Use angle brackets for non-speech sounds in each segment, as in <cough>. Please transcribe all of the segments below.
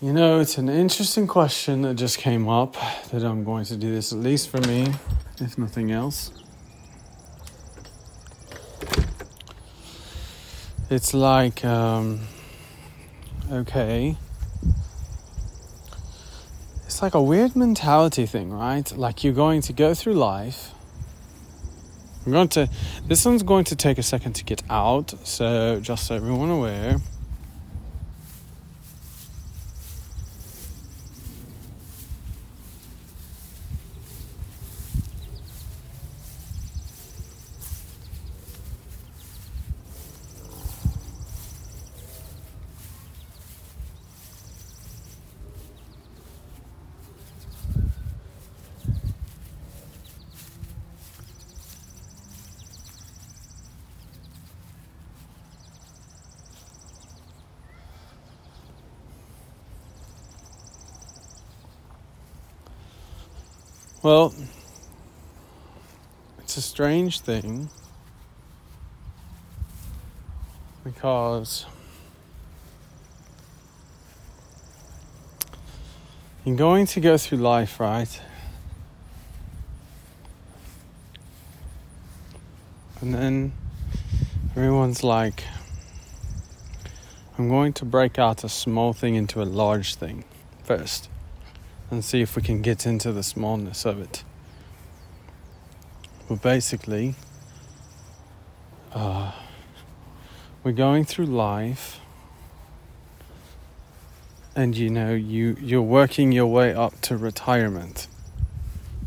You know, it's an interesting question that just came up that I'm going to do this at least for me, if nothing else. It's like, um, okay. It's like a weird mentality thing, right? Like you're going to go through life. I'm going to, this one's going to take a second to get out, so just so everyone aware. Well, it's a strange thing because you're going to go through life, right? And then everyone's like, I'm going to break out a small thing into a large thing first and see if we can get into the smallness of it. But basically, uh, we're going through life, and you know, you you're working your way up to retirement.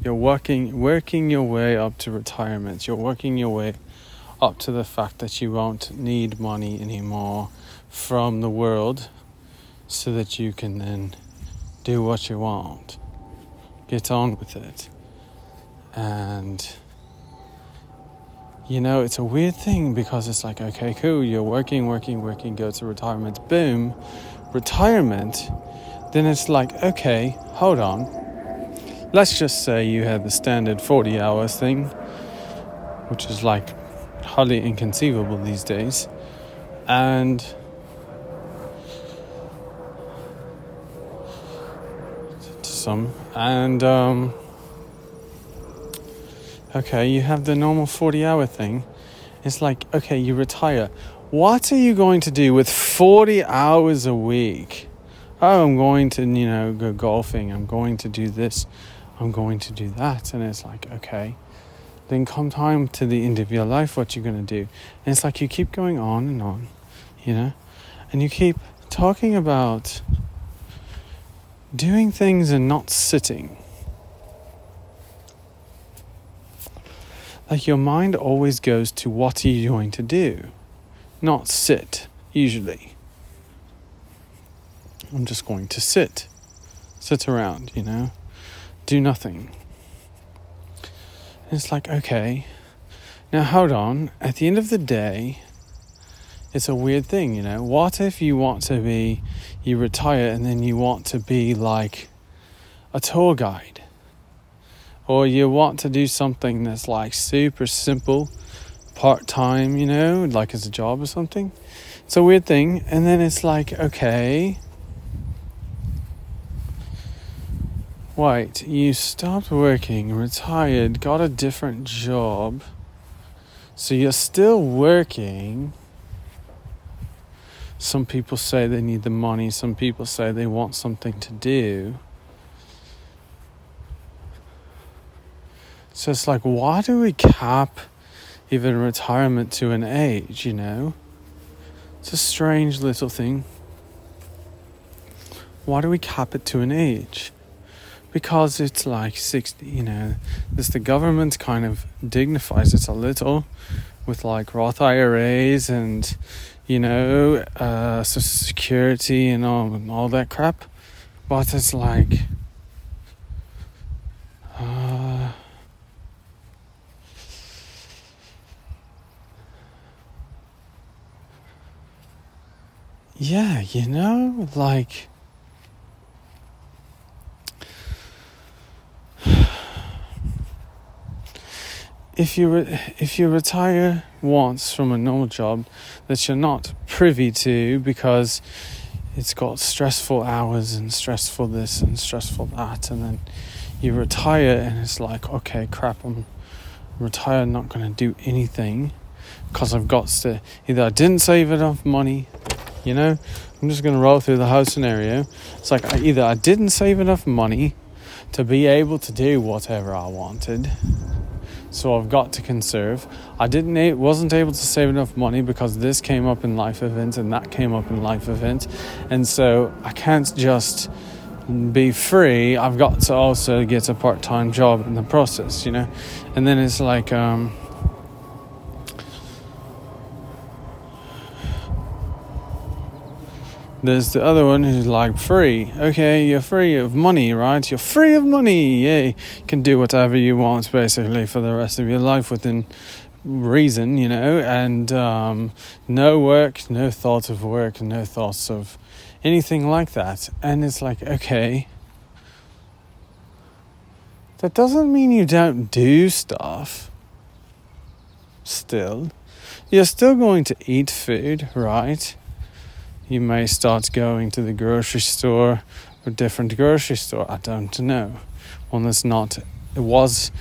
You're working working your way up to retirement. You're working your way up to the fact that you won't need money anymore from the world, so that you can then do what you want, get on with it. And you know, it's a weird thing because it's like, okay, cool, you're working, working, working, go to retirement, boom, retirement. Then it's like, okay, hold on. Let's just say you had the standard 40 hours thing, which is like hardly inconceivable these days. And some. And um, okay, you have the normal 40 hour thing. It's like, okay, you retire. What are you going to do with 40 hours a week? Oh, I'm going to, you know, go golfing. I'm going to do this. I'm going to do that. And it's like, okay. Then come time to the end of your life, what you're going to do. And it's like you keep going on and on, you know? And you keep talking about doing things and not sitting. Like your mind always goes to what are you going to do, not sit, usually. I'm just going to sit, sit around, you know, do nothing. And it's like, okay, now hold on, at the end of the day, it's a weird thing, you know. What if you want to be, you retire and then you want to be like a tour guide? Or you want to do something that's like super simple, part time, you know, like as a job or something? It's a weird thing. And then it's like, okay. Wait, you stopped working, retired, got a different job. So you're still working some people say they need the money, some people say they want something to do. So it's like, why do we cap even retirement to an age, you know? It's a strange little thing. Why do we cap it to an age? Because it's like 60, you know, this the government kind of dignifies it a little with like Roth IRAs and you know, uh, Social Security and all, and all that crap. But it's like, uh, yeah, you know, like, if you re- if you retire once from a normal job that you're not privy to because it's got stressful hours and stressful this and stressful that and then you retire and it's like okay crap i'm retired not going to do anything because i've got to either i didn't save enough money you know? I'm just going to roll through the whole scenario. It's like either i didn't save enough money to be able to do whatever i wanted so I've got to conserve. I didn't wasn't able to save enough money because this came up in life event and that came up in life event, and so I can't just be free. I've got to also get a part time job in the process, you know, and then it's like. Um, There's the other one who's like free. Okay, you're free of money, right? You're free of money. Yay. You can do whatever you want basically for the rest of your life within reason, you know, and um, no work, no thought of work, no thoughts of anything like that. And it's like, okay, that doesn't mean you don't do stuff. Still, you're still going to eat food, right? You may start going to the grocery store or different grocery store. I don't know. One that's not, it was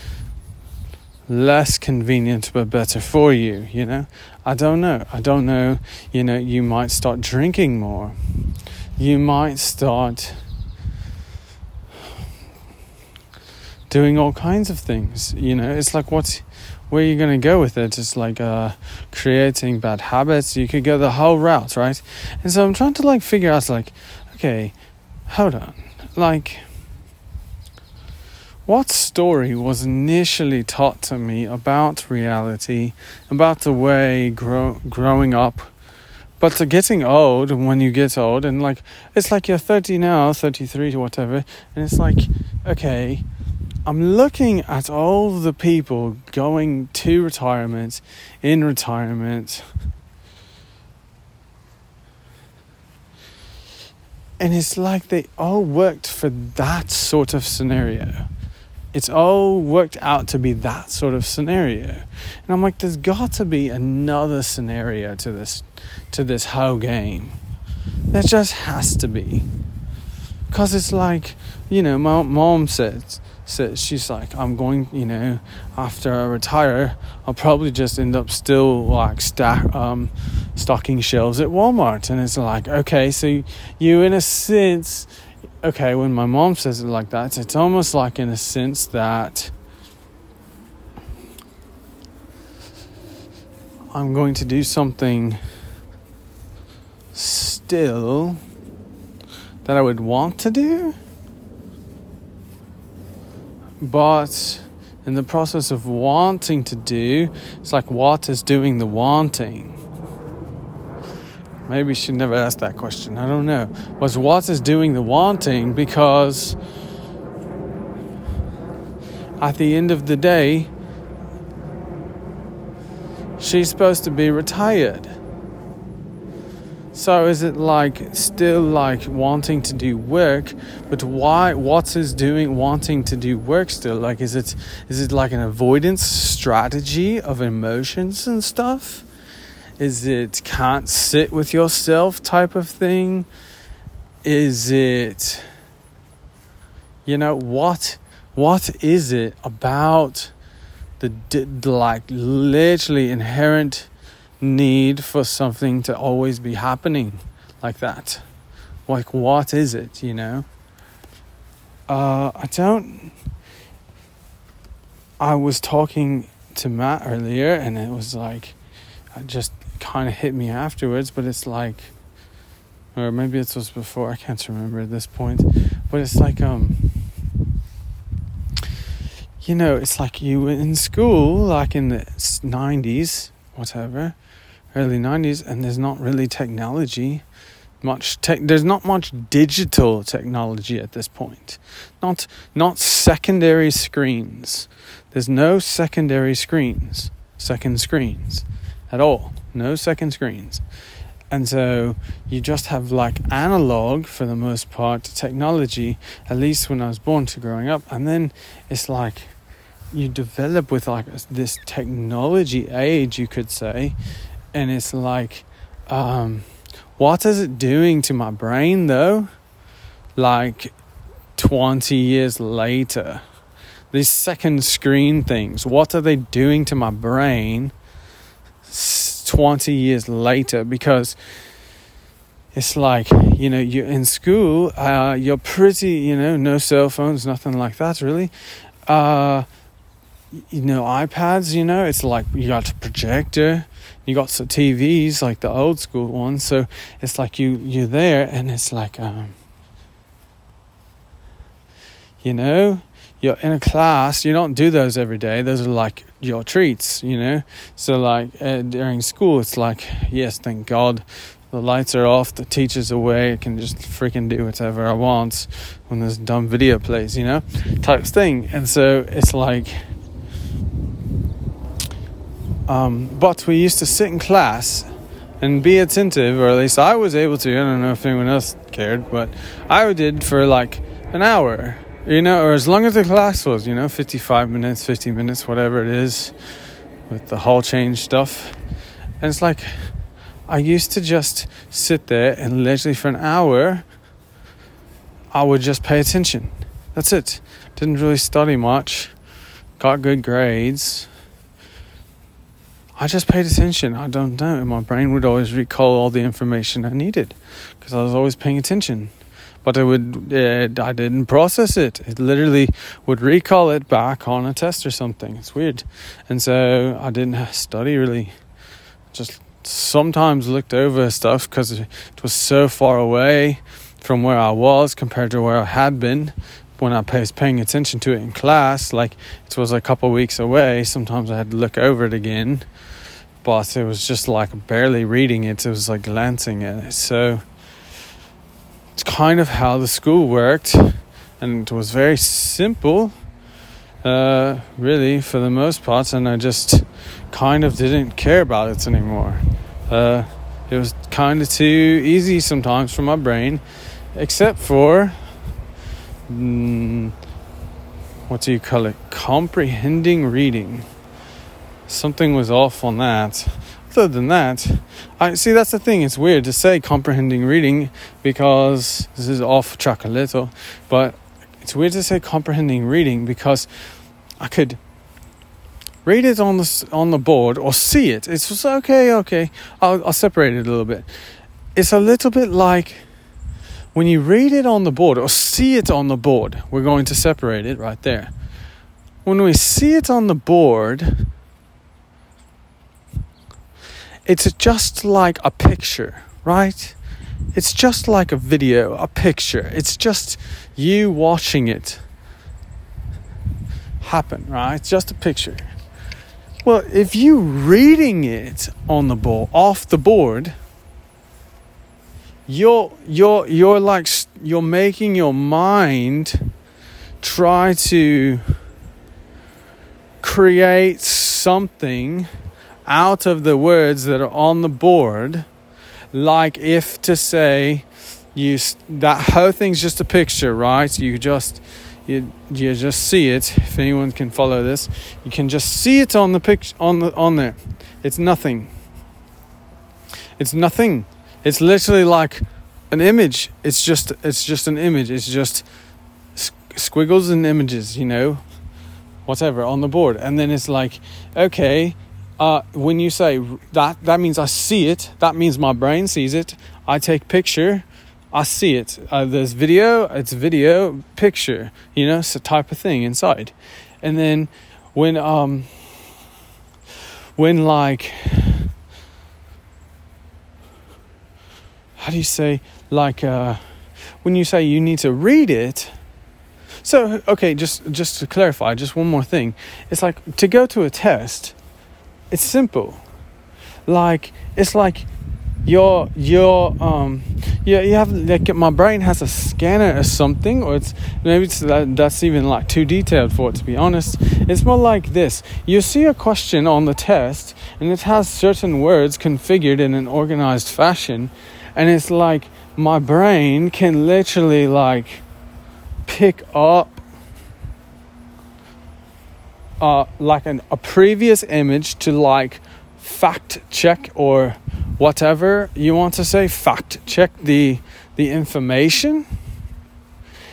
less convenient but better for you, you know? I don't know. I don't know. You know, you might start drinking more. You might start doing all kinds of things. You know, it's like what's where you're you going to go with it? It's like uh, creating bad habits. You could go the whole route, right? And so I'm trying to like figure out, like, okay, hold on, like, what story was initially taught to me about reality, about the way grow, growing up, but to getting old, when you get old, and like, it's like you're 30 now, 33 or whatever, and it's like, okay, I'm looking at all the people going to retirement, in retirement, and it's like they all worked for that sort of scenario. It's all worked out to be that sort of scenario. And I'm like, there's got to be another scenario to this to this whole game. There just has to be. Cause it's like, you know, my mom says so she's like, I'm going, you know, after I retire, I'll probably just end up still like stack, um, stocking shelves at Walmart. And it's like, okay, so you, in a sense, okay, when my mom says it like that, it's almost like in a sense that I'm going to do something still that I would want to do but in the process of wanting to do, it's like what is doing the wanting? Maybe she never asked that question. I don't know. Was what is doing the wanting because at the end of the day, she's supposed to be retired. So is it like still like wanting to do work, but why what is doing wanting to do work still? Like is it is it like an avoidance strategy of emotions and stuff? Is it can't sit with yourself type of thing? Is it you know what what is it about the, the like literally inherent need for something to always be happening like that. Like, what is it, you know? Uh, I don't. I was talking to Matt earlier, and it was like, it just kind of hit me afterwards, but it's like, or maybe it was before, I can't remember at this point, but it's like, um, you know, it's like you were in school, like in the 90s, whatever, early 90s and there's not really technology much tech there's not much digital technology at this point. Not not secondary screens. There's no secondary screens second screens at all. No second screens. And so you just have like analog for the most part technology at least when i was born to growing up. And then it's like you develop with like this technology age you could say and it's like um, what is it doing to my brain though? Like 20 years later, these second screen things, what are they doing to my brain 20 years later? Because it's like you know you're in school uh, you're pretty you know no cell phones nothing like that really uh, you know ipads you know it's like you got a projector you got some tvs like the old school ones so it's like you you're there and it's like um, you know you're in a class you don't do those every day those are like your treats you know so like uh, during school it's like yes thank god the lights are off, the teacher's away, I can just freaking do whatever I want when this dumb video plays, you know, type thing. And so it's like, um, but we used to sit in class and be attentive, or at least I was able to. I don't know if anyone else cared, but I did for like an hour, you know, or as long as the class was, you know, 55 minutes, 50 minutes, whatever it is, with the hall change stuff. And it's like, I used to just sit there and literally for an hour, I would just pay attention. That's it. Didn't really study much, got good grades. I just paid attention. I don't know. My brain would always recall all the information I needed because I was always paying attention. But I didn't process it. It literally would recall it back on a test or something. It's weird, and so I didn't study really. Just sometimes looked over stuff because it was so far away from where I was compared to where I had been when I was paying attention to it in class. Like it was a couple weeks away. Sometimes I had to look over it again, but it was just like barely reading it. It was like glancing at it. So it's kind of how the school worked, and it was very simple, uh, really for the most part. And I just kind of didn't care about it anymore. Uh, it was kind of too easy sometimes for my brain, except for mm, what do you call it? Comprehending reading. Something was off on that. Other than that, I see that's the thing. It's weird to say comprehending reading because this is off track a little, but it's weird to say comprehending reading because I could read it on the on the board or see it. It's just okay, okay. I'll, I'll separate it a little bit. It's a little bit like when you read it on the board or see it on the board. We're going to separate it right there. When we see it on the board, it's just like a picture, right? It's just like a video, a picture. It's just you watching it happen, right? It's just a picture. Well, if you reading it on the board, off the board, you're you're you're like you're making your mind try to create something out of the words that are on the board like if to say you that whole thing's just a picture right you just you you just see it. If anyone can follow this, you can just see it on the picture on the on there. It's nothing. It's nothing. It's literally like an image. It's just it's just an image. It's just squiggles and images, you know, whatever on the board. And then it's like, okay, uh, when you say that, that means I see it. That means my brain sees it. I take picture. I see it. Uh, there's video, it's video, picture, you know, it's a type of thing inside. And then when, um, when like, how do you say, like, uh, when you say you need to read it, so okay, just just to clarify, just one more thing. It's like to go to a test. It's simple. Like it's like your your um yeah you have like my brain has a scanner or something or it's maybe it's that, that's even like too detailed for it to be honest it's more like this you see a question on the test and it has certain words configured in an organized fashion and it's like my brain can literally like pick up uh, like an, a previous image to like fact check or whatever you want to say, fact check the the information.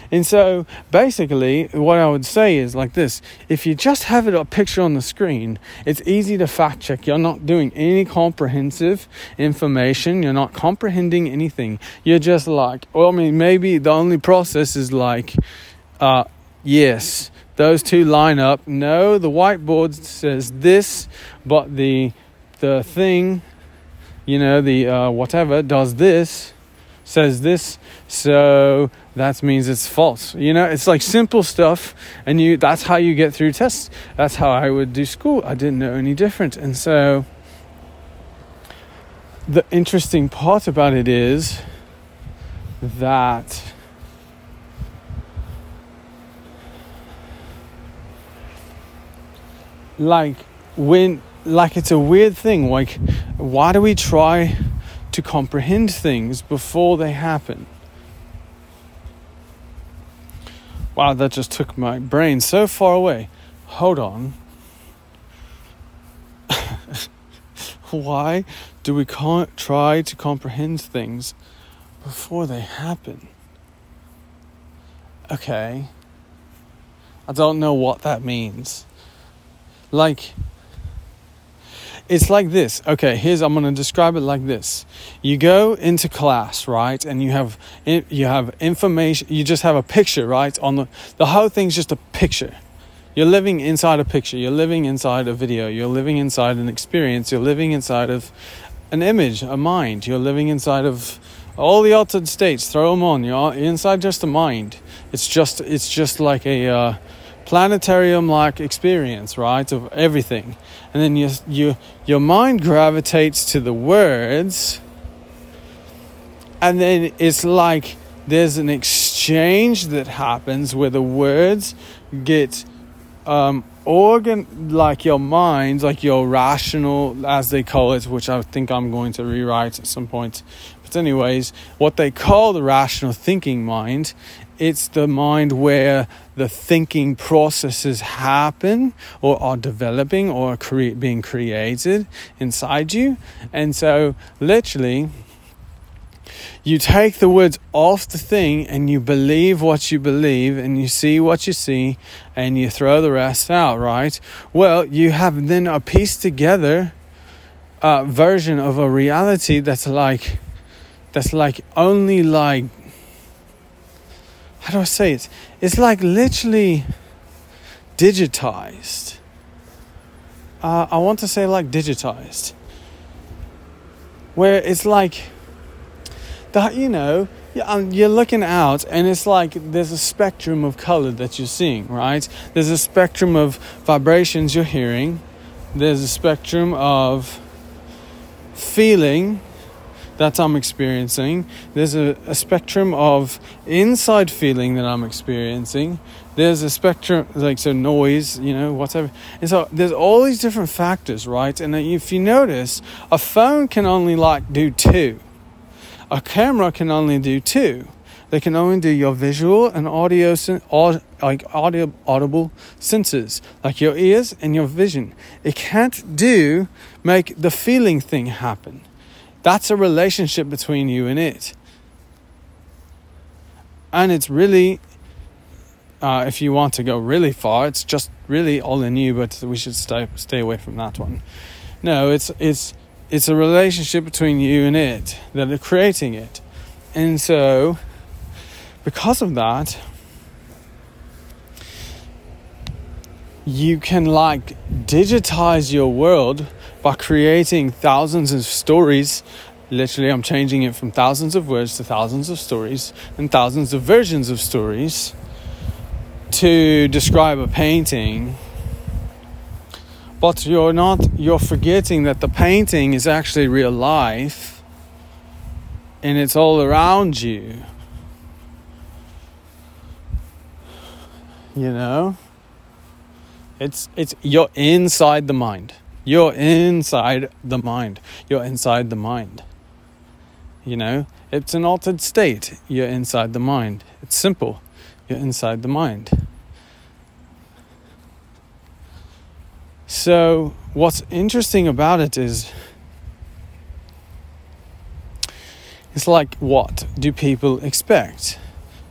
And so basically, what I would say is like this if you just have it a picture on the screen, it's easy to fact check. You're not doing any comprehensive information, you're not comprehending anything. You're just like, well, I mean, maybe the only process is like, uh, yes, those two line up. No, the whiteboard says this, but the the thing, you know, the uh, whatever does this, says this, so that means it's false. You know, it's like simple stuff, and you that's how you get through tests. That's how I would do school. I didn't know any different, and so the interesting part about it is that like when like it's a weird thing like why do we try to comprehend things before they happen? Wow that just took my brain so far away. Hold on. <laughs> Why do we can't try to comprehend things before they happen? Okay. I don't know what that means like it's like this. Okay, here's I'm going to describe it like this. You go into class, right? And you have you have information, you just have a picture, right? On the the whole thing's just a picture. You're living inside a picture. You're living inside a video. You're living inside an experience. You're living inside of an image, a mind. You're living inside of all the altered states. Throw them on. You're inside just a mind. It's just it's just like a uh, planetarium like experience, right, of everything. And then you, you, your mind gravitates to the words, and then it's like there's an exchange that happens where the words get um, organ like your mind, like your rational, as they call it, which I think I'm going to rewrite at some point. But anyways, what they call the rational thinking mind it's the mind where the thinking processes happen or are developing or being created inside you. And so, literally, you take the words off the thing and you believe what you believe and you see what you see and you throw the rest out, right? Well, you have then a piece together uh, version of a reality that's like that's like only like how do I say it? It's like literally digitized. Uh, I want to say like digitized, where it's like that. You know, um, you're looking out, and it's like there's a spectrum of color that you're seeing. Right? There's a spectrum of vibrations you're hearing. There's a spectrum of feeling that I'm experiencing. There's a, a spectrum of inside feeling that I'm experiencing. There's a spectrum, like, so noise, you know, whatever. And so there's all these different factors, right? And if you notice, a phone can only like do two, a camera can only do two. They can only do your visual and audio, like audio, audible senses, like your ears and your vision. It can't do make the feeling thing happen. That's a relationship between you and it. And it's really, uh, if you want to go really far, it's just really all in you, but we should stay, stay away from that one. No, it's, it's, it's a relationship between you and it that are creating it. And so, because of that, you can like digitize your world by creating thousands of stories. Literally, I'm changing it from thousands of words to thousands of stories and thousands of versions of stories to describe a painting. But you're not, you're forgetting that the painting is actually real life and it's all around you. You know? It's, it's, you're inside the mind. You're inside the mind. You're inside the mind. You know, it's an altered state. You're inside the mind. It's simple. You're inside the mind. So, what's interesting about it is it's like what do people expect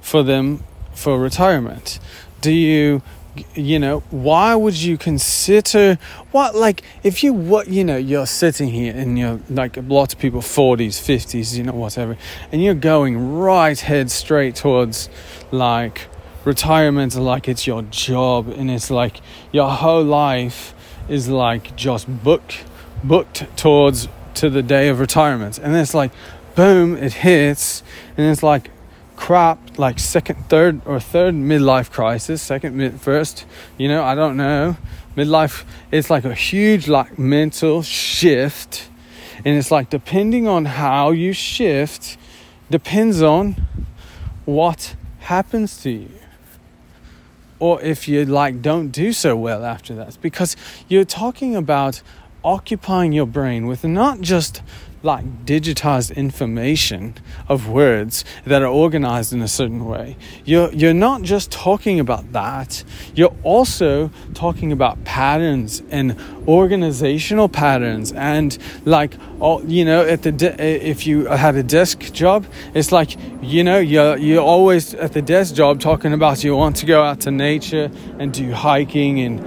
for them for retirement? Do you you know why would you consider what like if you what you know you're sitting here and you're like lots of people 40s 50s you know whatever and you're going right head straight towards like retirement like it's your job and it's like your whole life is like just booked booked towards to the day of retirement and it's like boom it hits and it's like crap like second third or third midlife crisis second mid first you know i don't know. Midlife it's like a huge like mental shift and it's like depending on how you shift depends on what happens to you or if you like don't do so well after that. Because you're talking about occupying your brain with not just like digitized information of words that are organized in a certain way. You're, you're not just talking about that, you're also talking about patterns and organizational patterns. And, like, oh, you know, at the de- if you had a desk job, it's like, you know, you're, you're always at the desk job talking about you want to go out to nature and do hiking and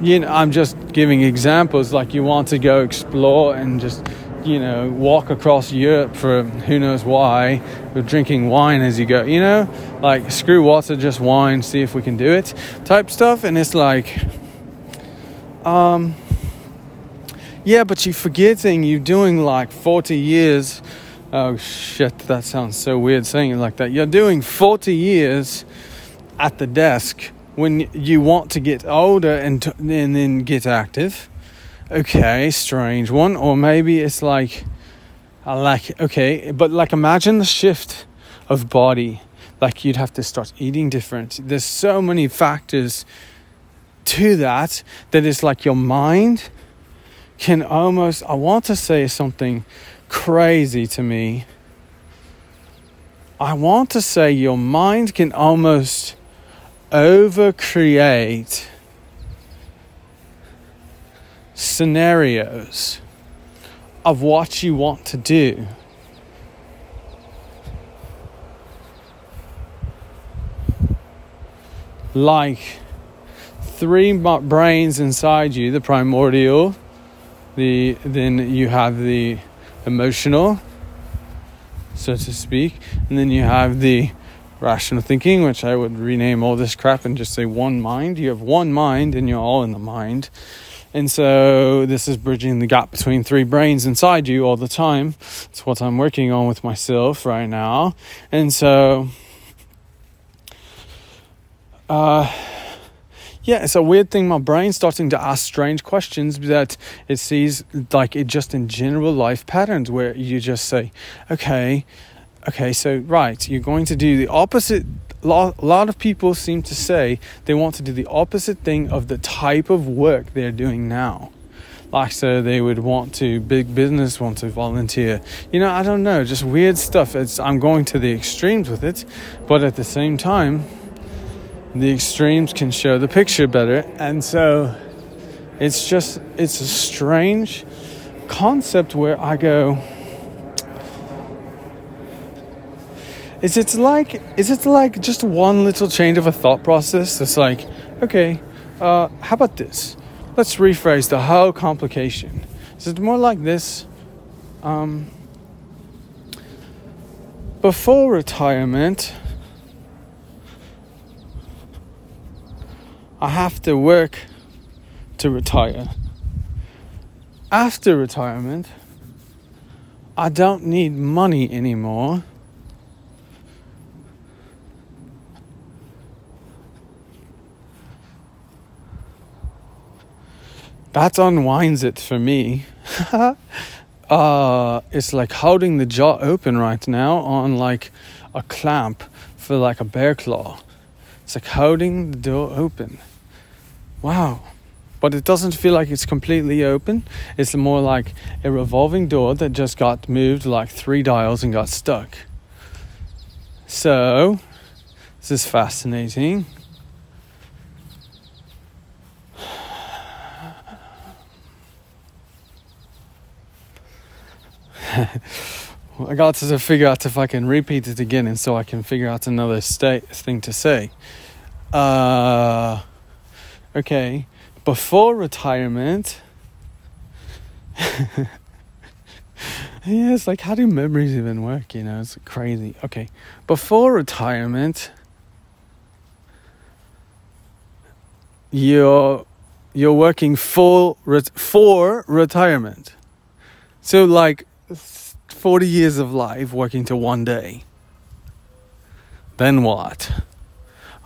you know, I'm just giving examples like you want to go explore and just you know, walk across Europe for who knows why, with drinking wine as you go, you know, like screw water, just wine, see if we can do it type stuff. And it's like, um, yeah, but you're forgetting you're doing like 40 years. Oh shit, that sounds so weird saying it like that. You're doing 40 years at the desk when you want to get older and, t- and then get active okay, strange one. Or maybe it's like, I like, okay, but like imagine the shift of body. Like you'd have to start eating different. There's so many factors to that that it's like your mind can almost, I want to say something crazy to me. I want to say your mind can almost over create scenarios of what you want to do. Like three brains inside you the primordial, the, then you have the emotional, so to speak, and then you have the rational thinking, which I would rename all this crap and just say one mind. You have one mind and you're all in the mind. And so this is bridging the gap between three brains inside you all the time. It's what I'm working on with myself right now. And so, uh, yeah, it's a weird thing. My brain's starting to ask strange questions that it sees like it just in general life patterns where you just say, okay, okay, so right, you're going to do the opposite a lot of people seem to say they want to do the opposite thing of the type of work they're doing now. Like, so they would want to, big business want to volunteer. You know, I don't know, just weird stuff. It's, I'm going to the extremes with it, but at the same time, the extremes can show the picture better. And so it's just, it's a strange concept where I go, is it like is it like just one little change of a thought process that's like okay uh, how about this? Let's rephrase the whole complication. Is it more like this? Um, before retirement i have to work to retire. After retirement i don't need money anymore that unwinds it for me. <laughs> uh, it's like holding the jaw open right now on like a clamp for like a bear claw. It's like holding the door open. Wow. But it doesn't feel like it's completely open. It's more like a revolving door that just got moved like three dials and got stuck. So, this is fascinating. <laughs> I got to figure out if I can repeat it again, and so I can figure out another state thing to say. Uh, okay, before retirement. <laughs> yeah, it's like how do memories even work? You know, it's crazy. Okay, before retirement, you're you're working full re- for retirement. So like 40 years of life working to one day. Then what?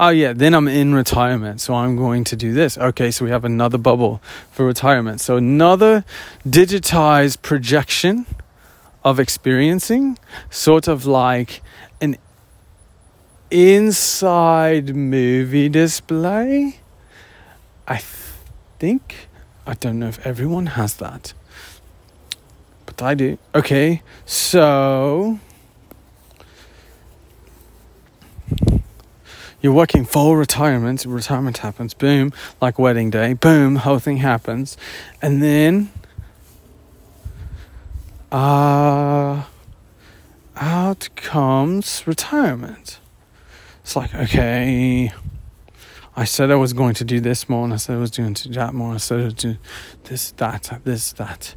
Oh, yeah, then I'm in retirement, so I'm going to do this. Okay, so we have another bubble for retirement. So, another digitized projection of experiencing, sort of like an inside movie display. I think, I don't know if everyone has that. I do. Okay, so you're working full retirement. Retirement happens. Boom, like wedding day. Boom, whole thing happens, and then uh, out comes retirement. It's like okay. I said I was going to do this more, and I said I was doing that more. and I said I was doing this, that, this, that.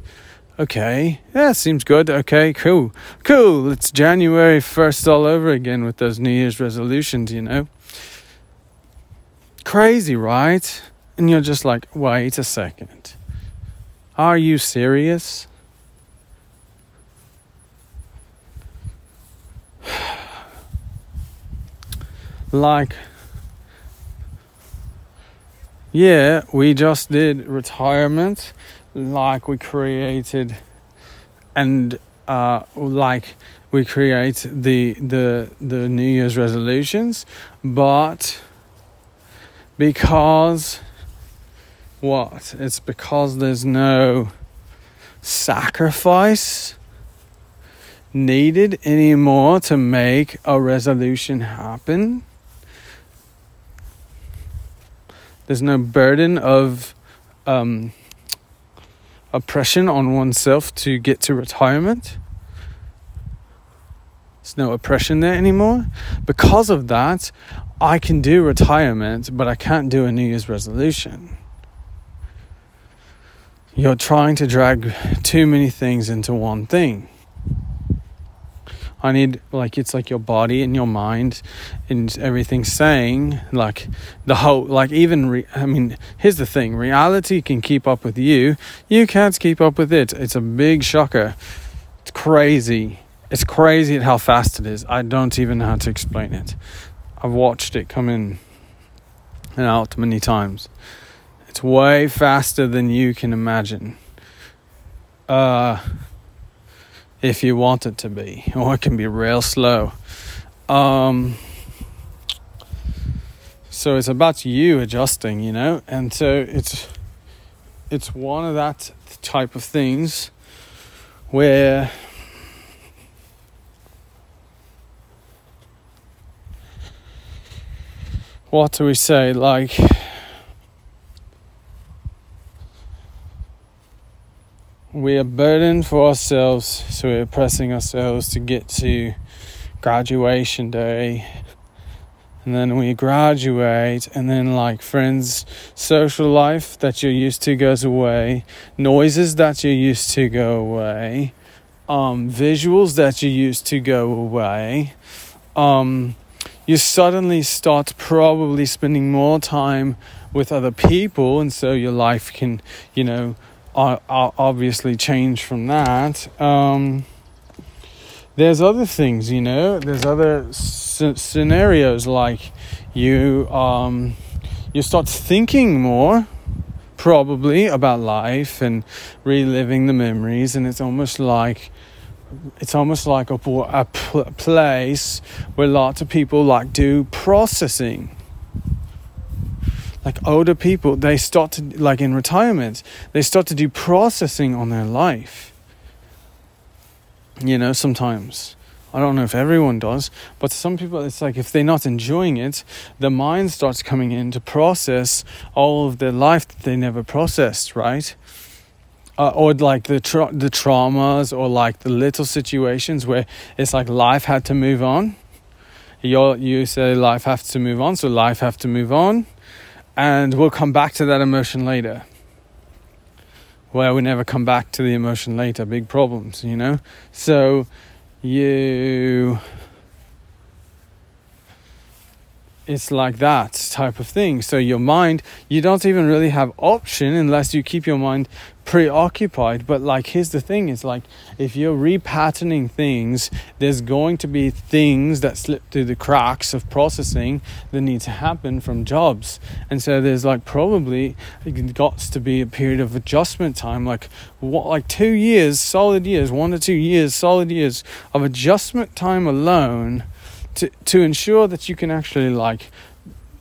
Okay, yeah, seems good. Okay, cool. Cool. It's January 1st all over again with those New Year's resolutions, you know? Crazy, right? And you're just like, wait a second. Are you serious? <sighs> like, yeah, we just did retirement like we created and uh, like we create the the the New Year's resolutions, but because what? It's because there's no sacrifice needed anymore to make a resolution happen. There's no burden of um, oppression on oneself to get to retirement. There's no oppression there anymore. Because of that, I can do retirement, but I can't do a New Year's resolution. You're trying to drag too many things into one thing. I need like it's like your body and your mind and everything saying like the whole like even re- I mean here's the thing reality can keep up with you. You can't keep up with it. It's a big shocker. It's crazy. It's crazy at how fast it is. I don't even know how to explain it. I've watched it come in and out many times. It's way faster than you can imagine. Uh if you want it to be, or it can be real slow. Um, so it's about you adjusting, you know, and so it's it's one of that type of things where what do we say? Like we are burdened for ourselves, so we're pressing ourselves to get to graduation day. And then we graduate, and then, like friends, social life that you're used to goes away, noises that you're used to go away, um, visuals that you used to go away. Um, you suddenly start probably spending more time with other people, and so your life can, you know, obviously change from that. Um, there's other things, you know. There's other scenarios like you um, you start thinking more, probably about life and reliving the memories, and it's almost like it's almost like a, a place where lots of people like do processing like older people, they start to, like in retirement, they start to do processing on their life. You know, sometimes. I don't know if everyone does, but some people, it's like if they're not enjoying it, the mind starts coming in to process all of their life that they never processed, right? uh, or like the tra- the traumas or like the little situations where it's like life had to move on. You you say life has to move on, so life have to move on, and we'll come back to that emotion later. Well, we never come back to the emotion later. Big problems, you know. So you it's like that type of thing. So your mind, you don't even really have option unless you keep your mind preoccupied. But like here's the thing, it's like if you're repatterning things, there's going to be things that slip through the cracks of processing that need to happen from jobs. And so there's like probably got to be a period of adjustment time, like what like two years, solid years, one to two years, solid years of adjustment time alone to to ensure that you can actually like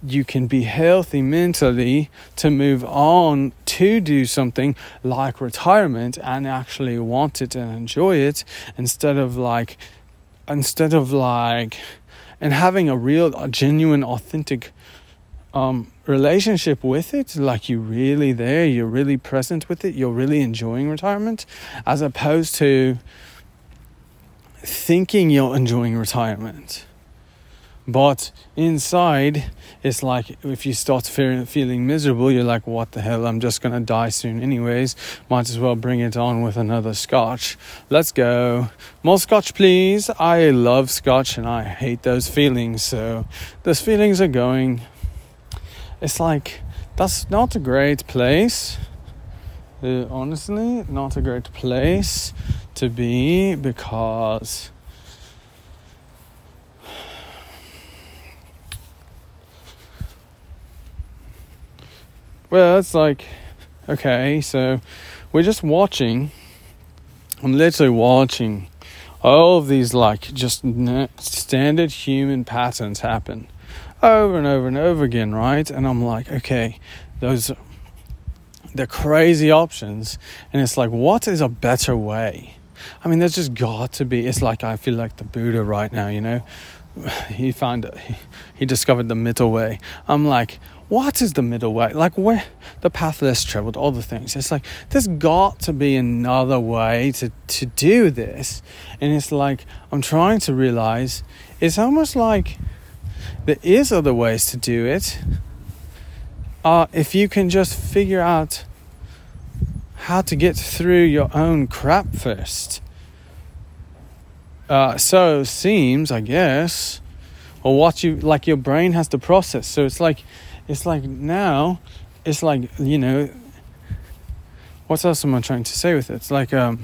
you can be healthy mentally to move on to do something like retirement and actually want it and enjoy it instead of like instead of like and having a real a genuine authentic um, relationship with it like you're really there you're really present with it you're really enjoying retirement as opposed to thinking you're enjoying retirement but inside, it's like if you start feeling, miserable, you're like, what the hell? I'm just going to die soon, anyways. Might as well bring it on with another scotch. Let's go. More scotch, please. I love scotch and I hate those feelings. So those feelings are going. It's like, that's not a great place. Uh, honestly, not a great place to be because Well, it's like, okay, so we're just watching. I'm literally watching all of these like just standard human patterns happen over and over and over again, right? And I'm like, okay, those the crazy options, and it's like, what is a better way? I mean, there's just got to be. It's like I feel like the Buddha right now, you know. <sighs> He found he, he discovered the middle way. I'm like, what is the middle way? Like where the path less traveled, all the things. It's like there's got to be another way to, to do this. And it's like I'm trying to realize it's almost like there is other ways to do it. Uh, if you can just figure out how to get through your own crap first. Uh, so seems, I guess, or what you like your brain has to process. So it's like it's like now it's like you know what else am i trying to say with it? It's like um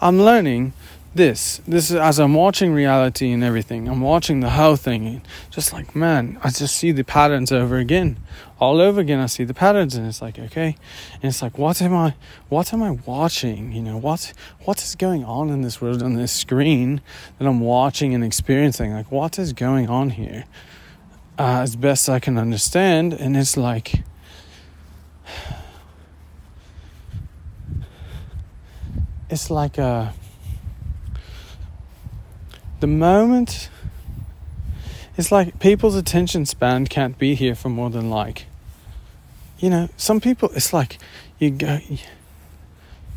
i'm learning this. This is as i'm watching reality and everything i'm watching the whole thing just like man i just see the patterns over again. All over again i see the patterns and it's like okay. And it's like what am i what am i watching? You know what what is going on in this world on this screen that i'm watching and experiencing? Like what is going on here? Uh, as best i can understand and it's like <sighs> it's like a the moment it's like people's attention span can't be here for more than like you know some people it's like you go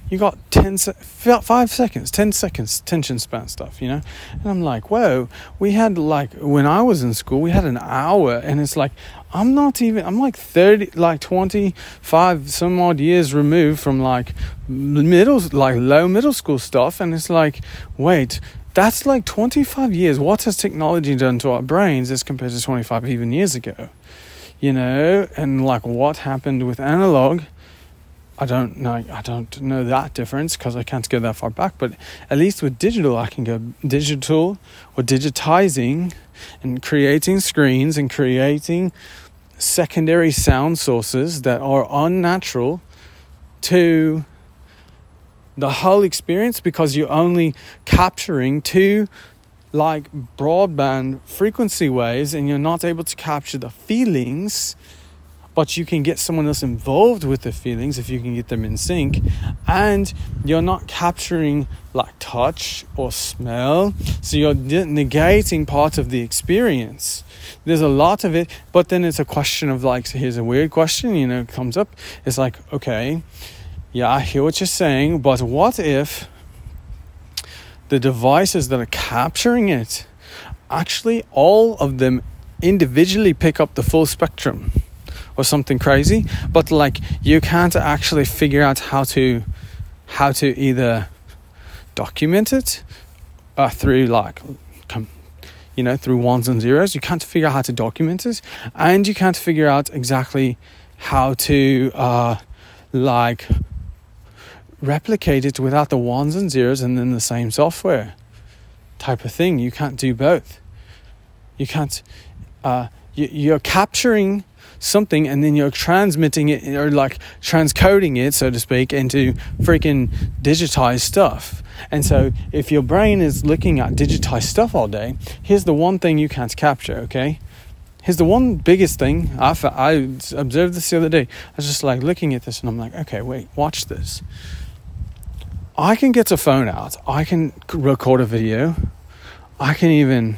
you got 10 5 seconds 10 seconds attention span stuff you know? And i'm like whoa we had like when i was in school we had an hour and it's like i'm not even i'm like 30 like 25 some odd years removed from like middle like low middle school stuff and it's like wait that's like 25 years. What has technology done to our brains as compared to 25 even years ago? You know, and like what happened with analog? I don't know. I don't know that difference because I can't go that far back. But at least with digital, I can go digital or digitizing and creating screens and creating secondary sound sources that are unnatural to the whole experience because you're only capturing two like broadband frequency waves and you're not able to capture the feelings but you can get someone else involved with the feelings if you can get them in sync, and you're not capturing like touch or smell, so you're negating part of the experience. There's a lot of it, but then it's a question of like, so here's a weird question, you know, comes up. It's like, okay, yeah, I hear what you're saying, but what if the devices that are capturing it actually all of them individually pick up the full spectrum or something crazy? But like you can't actually figure out how to how to either document it uh, through like com- you know through ones and zeros. You can't figure out how to document it and you can't figure out exactly how to uh, like replicate it without the ones and zeros and then the same software type of thing. You can't do both. You can't uh, you, you're capturing something and then you're transmitting it or like transcoding it so to speak into freaking digitized stuff. And so if your brain is looking at digitized stuff all day here's the one thing you can't capture okay? Here's the one biggest thing I, I observed this the other day. I was just like looking at this and i'm like okay wait watch this i can get a phone out. I can record a video. I can even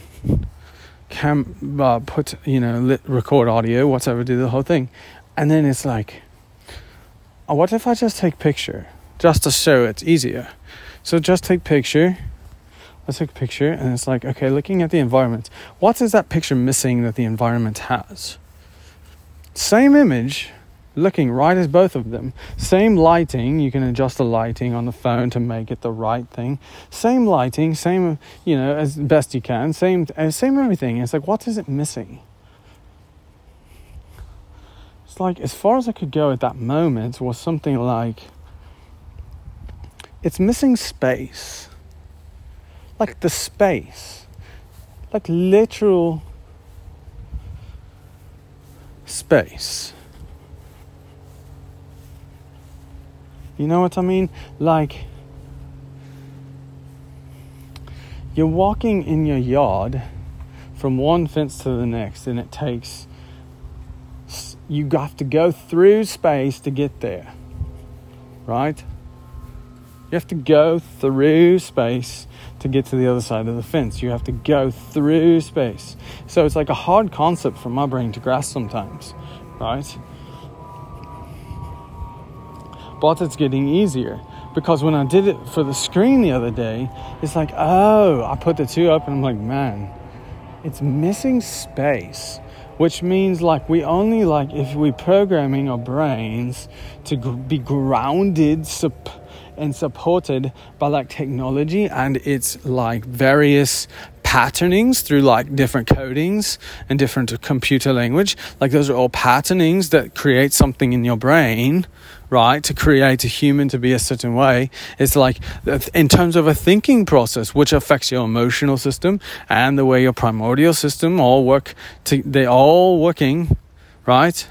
cam uh, put you know lit, record audio whatever do the whole thing. And then it's like oh, what if i just take picture just to show it's easier? So just take picture. Let's take picture and it's like okay looking at the environment. What is that picture missing that the environment has? Same image looking right as both of them. Same lighting, you can adjust the lighting on the phone to make it the right thing. Same lighting, same, you know, as best you can. Same, uh, same everything. It's like, what is it missing? It's like, as far as I could go at that moment was something like, it's missing space. Like the space. Like literal space You know what I mean? Like, you're walking in your yard from one fence to the next, and it takes, you have to go through space to get there, right? You have to go through space to get to the other side of the fence. You have to go through space. So it's like a hard concept for my brain to grasp sometimes, right? But it's getting easier. Because when I did it for the screen the other day, it's like, oh, I put the two up and I'm like, man, it's missing space, which means like we only like if we're programming our brains to be grounded sup- and supported by like technology and its like various patternings through like different codings and different computer language. Like those are all patternings that create something in your brain right, to create a human to be a certain way. It's like uh, in terms of a thinking process, which affects your emotional system and the way your primordial system all work. To, they're all working, right?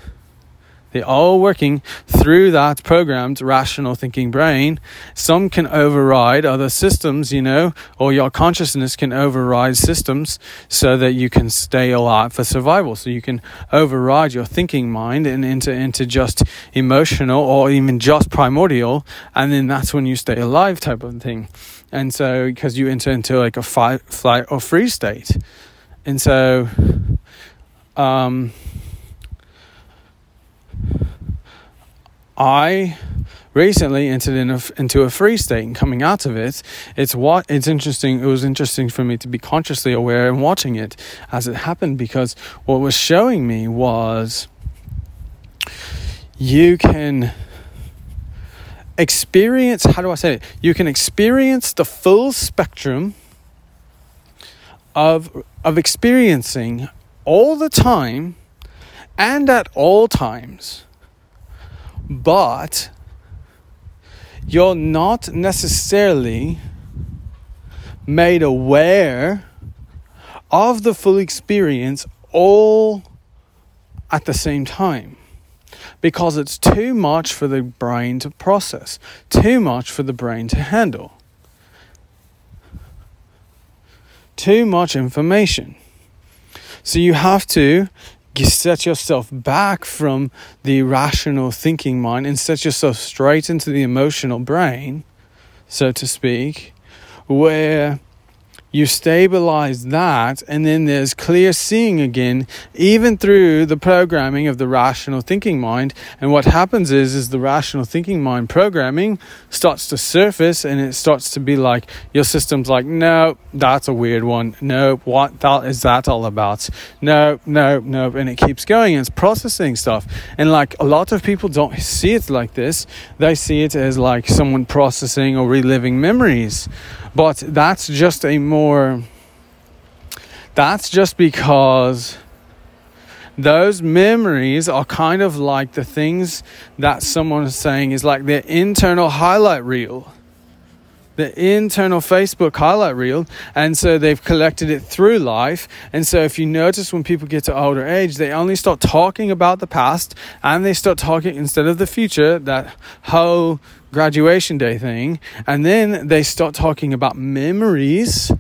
They're all working through that programmed rational thinking brain. Some can override other systems, you know, or your consciousness can override systems so that you can stay alive for survival. So you can override your thinking mind and into, into just emotional or even just primordial. And then that's when you stay alive type of thing. And so, because you enter into like a fight, flight, or freeze state. And so, um, I recently entered in a, into a free state and coming out of it it's what it's interesting it was interesting for me to be consciously aware and watching it as it happened because what was showing me was you can experience how do i say it? You can experience the full spectrum of of experiencing all the time and at all times but you're not necessarily made aware of the full experience all at the same time because it's too much for the brain to process, too much for the brain to handle, too much information. So you have to you set yourself back from the rational thinking mind and set yourself straight into the emotional brain, so to speak, where you stabilize that and then there's clear seeing again even through the programming of the rational thinking mind. And what happens is is the rational thinking mind programming starts to surface and it starts to be like your system's like no that's a weird one. No what that is that all about? No no no and it keeps going and it's processing stuff. And like a lot of people don't see it like this. They see it as like someone processing or reliving memories but that's just a more, that's just because those memories are kind of like the things that someone is saying is like their internal highlight reel the internal Facebook highlight reel, and so they've collected it through life. And so, if you notice when people get to older age, they only start talking about the past and they start talking instead of the future, that whole graduation day thing, and then they start talking about memories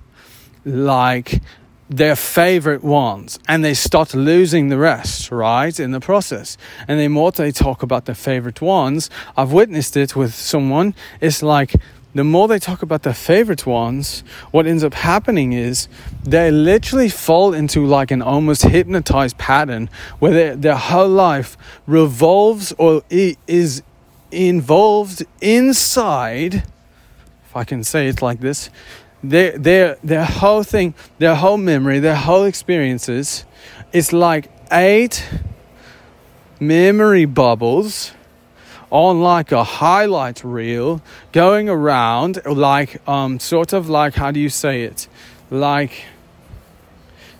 like their favorite ones and they start losing the rest right in the process. And the more they talk about their favorite ones i've witnessed it with someone it's like the more they talk about their favorite ones, what ends up happening is they literally fall into like an almost hypnotized pattern where their, their whole life revolves or is involved inside, if I can say it like this, their, their, their whole thing, their whole memory, their whole experiences, is like eight memory bubbles on like a highlight reel going around like um sort of like how do you say it? Like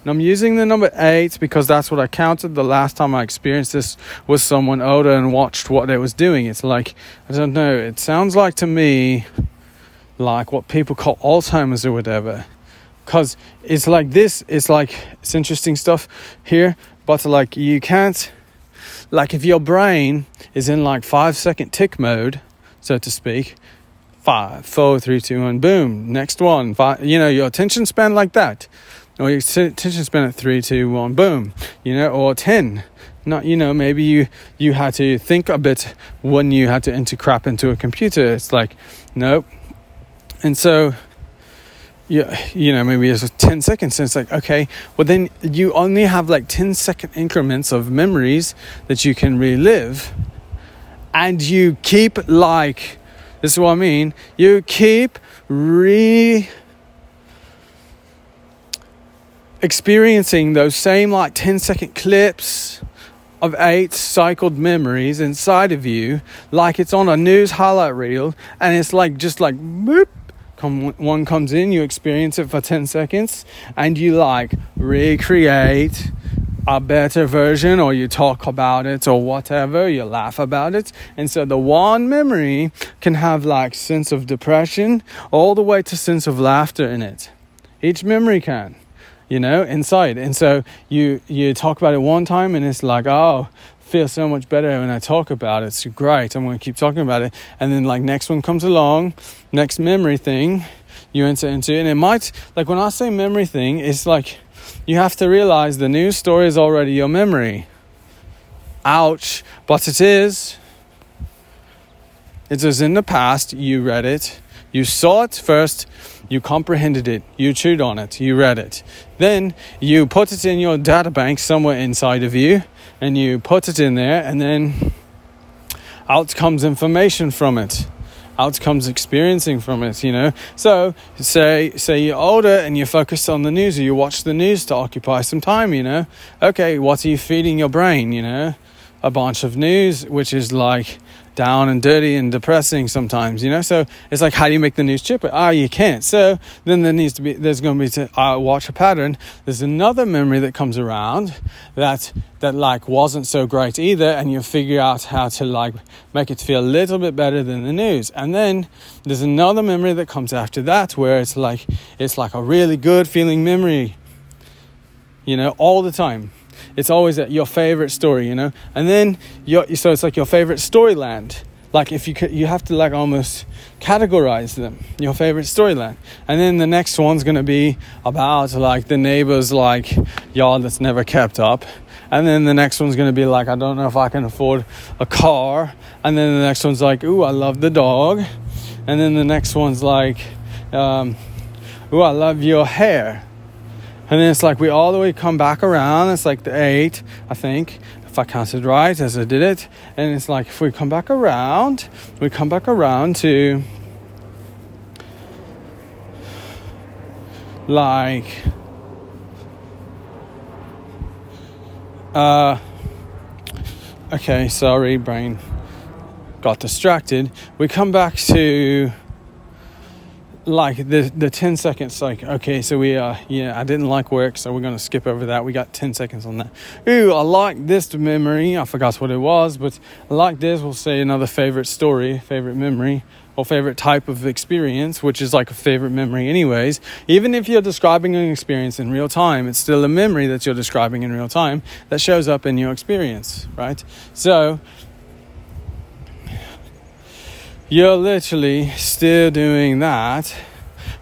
and I'm using the number eight because that's what I counted the last time I experienced this with someone older and watched what they was doing. It's like I don't know, it sounds like to me like what people call Alzheimer's or whatever. Cause it's like this, it's like it's interesting stuff here, but like you can't like if your brain is in like five second tick mode, so to speak, five, four, three, two, one, boom, next one, five, you know, your attention span like that, or your attention span at three, two, one, boom, you know, or 10. Not, you know, maybe you, you had to think a bit when you had to enter crap into a computer. It's like, nope. And so, yeah, you know, maybe it's 10 seconds. And it's like, okay, well, then you only have like 10 second increments of memories that you can relive. And you keep like, this is what I mean, you keep re experiencing those same like 10 second clips of eight cycled memories inside of you like it's on a news highlight reel and it's like just like boop come one comes in you experience it for 10 seconds and you like recreate a better version or you talk about it or whatever you laugh about it. And so the one memory can have like sense of depression all the way to sense of laughter in it. Each memory can you know inside and so you you talk about it one time and it's like oh feel so much better when I talk about it. It's great. I'm going to keep talking about it. And then, like, next one comes along, next memory thing you enter into. And it might, like, when I say memory thing, it's like you have to realize the news story is already your memory. Ouch. But it is. It was in the past, you read it, you saw it first, you comprehended it, you chewed on it, you read it. Then you put it in your data bank somewhere inside of you, and you put it in there, and then out comes information from it. Out comes experiencing from it, you know. So say say you're older and you're focused on the news, or you watch the news to occupy some time, you know. Okay, what are you feeding your brain, you know? A bunch of news, which is like down and dirty and depressing sometimes, you know. So it's like, how do you make the news chipper? Ah, oh, you can't. So then there needs to be, there's going to be to uh, watch a pattern. There's another memory that comes around that that like wasn't so great either, and you figure out how to like make it feel a little bit better than the news. And then there's another memory that comes after that where it's like it's like a really good feeling memory, you know, all the time it's always your favorite story, you know. And then so it's like your favorite storyland. Like if you you have to like almost categorize them. Your favorite storyland, and then the next one's gonna be about like the neighbor's like yard that's never kept up, and then the next one's to be like, I don't know if I can afford a car, and then the next one's like, ooh, I love the dog, and then the next one's like, um, ooh, I love your hair. And then it's like we all the way come back around. It's like the eight, I think, if I counted right as I did it. And it's like if we come back around, we come back around to like uh okay sorry brain got distracted we come back to like the the 10 seconds like okay so we uh yeah i didn't like work so we're gonna skip over that. We got 10 seconds on that. Ooh i like this memory. I forgot what it was but i like this. We'll say another favorite story favorite memory or favorite type of experience which is like a favorite memory anyways. Even if you're describing an experience in real time it's still a memory that you're describing in real time that shows up in your experience right? So you're literally still doing that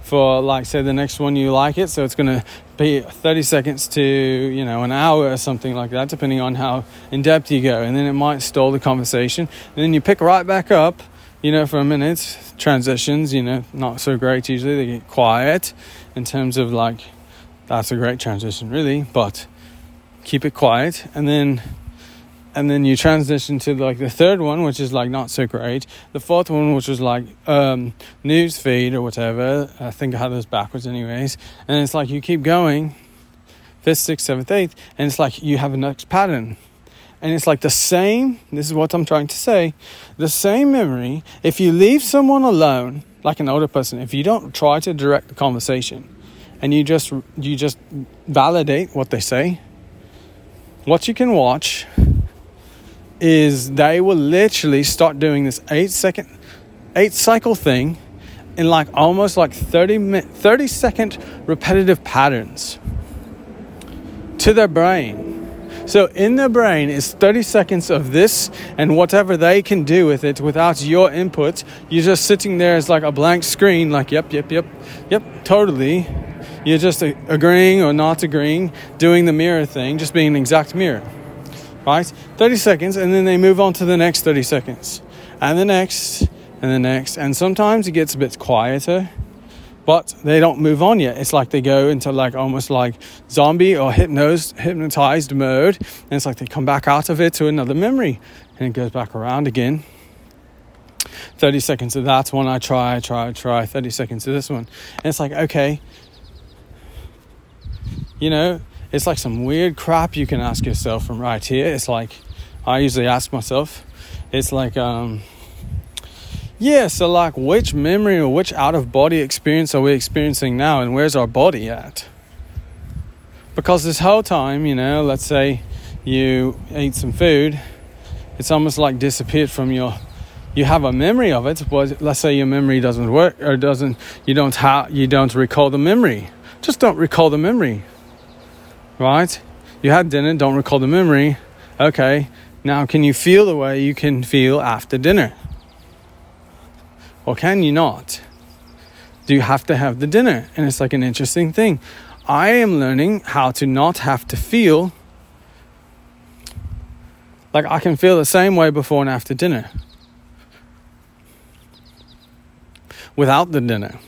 for like say the next one you like it so it's going to be 30 seconds to you know an hour or something like that depending on how in depth you go and then it might stall the conversation. And then you pick right back up you know for a minute. Transitions you know not so great usually they get quiet in terms of like that's a great transition really but keep it quiet and then and then you transition to like the third one, which is like not so great. The fourth one, which was like um, news feed or whatever. I think I had those backwards, anyways. And it's like you keep going, fifth, sixth, seventh, eighth, and it's like you have a next pattern. And it's like the same. This is what I'm trying to say. The same memory. If you leave someone alone, like an older person, if you don't try to direct the conversation, and you just you just validate what they say, what you can watch is they will literally start doing this eight second, eight cycle thing in like almost like 30, 30 second repetitive patterns to their brain. So in their brain is 30 seconds of this and whatever they can do with it without your input. You're just sitting there as like a blank screen, like, yep, yep, yep, yep, totally. You're just agreeing or not agreeing, doing the mirror thing, just being an exact mirror right? 30 seconds, and then they move on to the next 30 seconds, and the next, and the next. And sometimes it gets a bit quieter, but they don't move on yet. It's like they go into like almost like zombie or hypnosed, hypnotized mode, and it's like they come back out of it to another memory, and it goes back around again. 30 seconds of that one, I try, I try, I try. 30 seconds of this one. And it's like, okay, you know, it's like some weird crap you can ask yourself from right here. It's like I usually ask myself, it's like, um, yeah, so like which memory or which out of body experience are we experiencing now, and where's our body at? Because this whole time, you know, let's say you eat some food, it's almost like disappeared from your. You have a memory of it, but let's say your memory doesn't work or doesn't. You don't have. You don't recall the memory. Just don't recall the memory right? You had dinner, don't recall the memory. Okay, now can you feel the way you can feel after dinner? Or can you not? Do you have to have the dinner? And it's like an interesting thing. I am learning how to not have to feel like I can feel the same way before and after dinner. Without the dinner.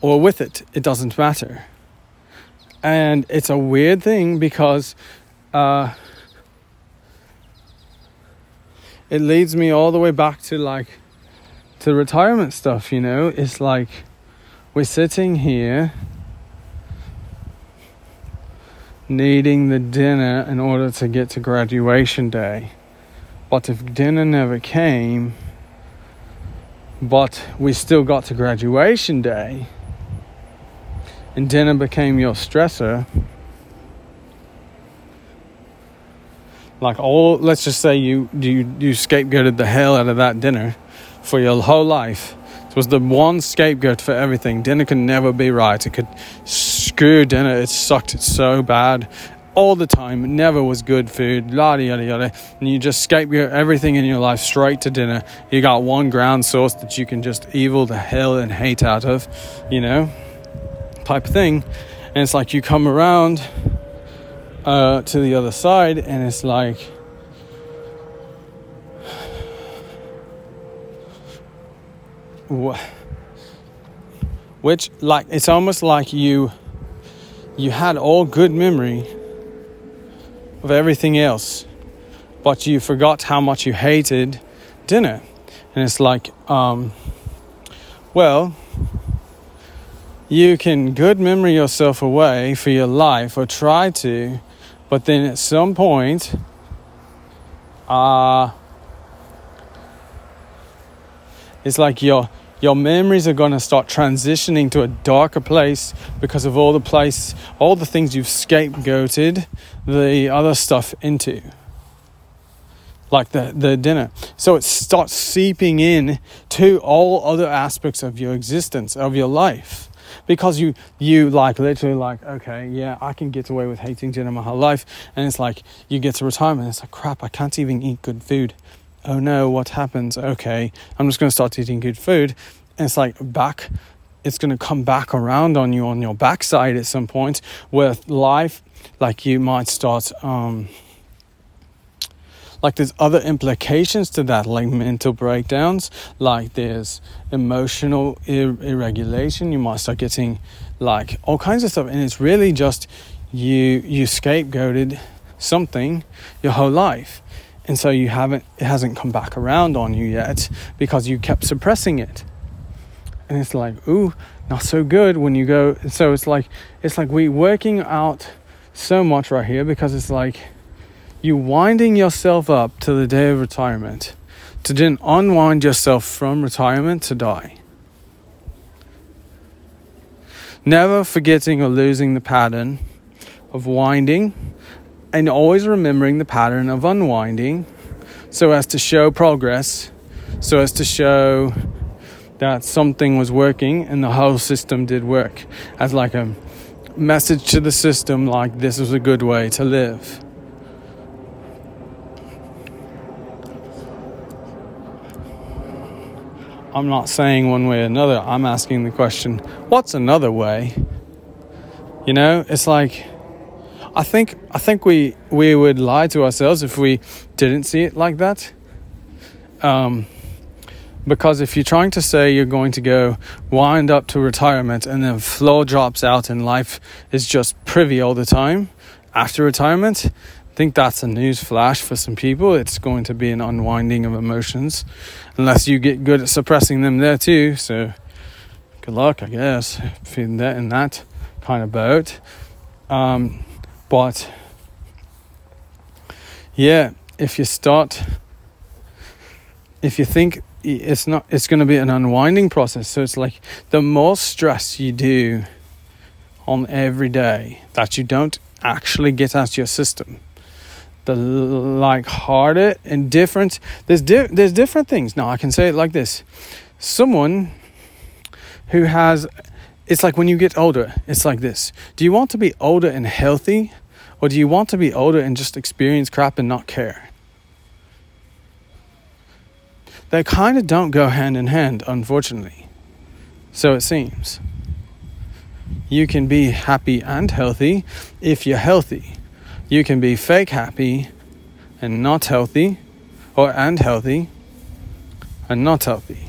Or with it, it doesn't matter and it's a weird thing because uh, it leads me all the way back to like to retirement stuff you know? It's like we're sitting here needing the dinner in order to get to graduation day. But if dinner never came but we still got to graduation day and dinner became your stressor, like all let's just say you you you scapegoated the hell out of that dinner for your whole life. It was the one scapegoat for everything. Dinner could never be right. It could screw dinner. It sucked so bad all the time. It never was good food. Yada yada yada. And you just scapegoat everything in your life straight to dinner. You got one ground source that you can just evil the hell and hate out of. You know type of thing. And it's like you come around uh, to the other side, and it's like. Which, like, it's almost like you you had all good memory of everything else, but you forgot how much you hated dinner. And it's like, um, well, you can good memory yourself away for your life or try to, but then at some point, uh, it's like your your memories are going to start transitioning to a darker place because of all the place all the things you've scapegoated the other stuff into. Like the, the dinner. So it starts seeping in to all other aspects of your existence of your life because you you like literally like okay yeah i can get away with hating dinner my whole life and it's like you get to retirement it's like crap i can't even eat good food oh no, what happens? Okay, I'm just to start eating good food. And it's like back, it's to come back around on you on your backside at some point with life. Like you might start, um, like there's other implications to that, like mental breakdowns, like there's emotional ir- irregulation. You might start getting like all kinds of stuff. And it's really just you, you scapegoated something your whole life and so you haven't it hasn't come back around on you yet because you kept suppressing it and it's like ooh not so good when you go so it's like it's like we working out so much right here because it's like you winding yourself up to the day of retirement to then unwind yourself from retirement to die never forgetting or losing the pattern of winding and always remembering the pattern of unwinding so as to show progress, so as to show that something was working and the whole system did work as like a message to the system like this is a good way to live. I'm not saying one way or another. I'm asking the question, what's another way? You know, it's like I think I think we we would lie to ourselves if we didn't see it like that. Um, because if you're trying to say you're going to go wind up to retirement and then floor drops out and life is just privy all the time after retirement, think that's a news flash for some people. It's going to be an unwinding of emotions, unless you get good at suppressing them there too. So, good luck, I guess, feeling that in that kind of boat. Um, but yeah, if you start, if you think it's not, it's going to be an unwinding process. So it's like the more stress you do on every day that you don't actually get out of your system, the like harder and different. There's di- there's different things. Now I can say it like this: someone who has it's like when you get older, it's like this. Do you want to be older and healthy? Or do you want to be older and just experience crap and not care? They kind of don't go hand in hand, unfortunately. So it seems. You can be happy and healthy if you're healthy. You can be fake happy and not healthy, or and healthy and not healthy.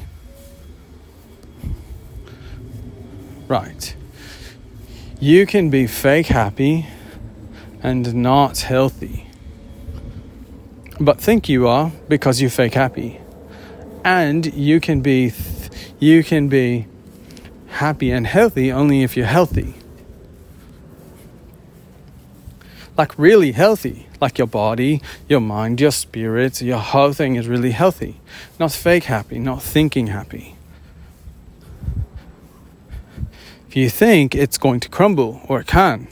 Right. You can be fake happy and not healthy, but think you are because you're fake happy. And you can be th- you can be happy and healthy only if you're healthy. Like really healthy, like your body, your mind, your spirit, your whole thing is really healthy. Not fake happy, not thinking happy. if you think it's going to crumble, or it can,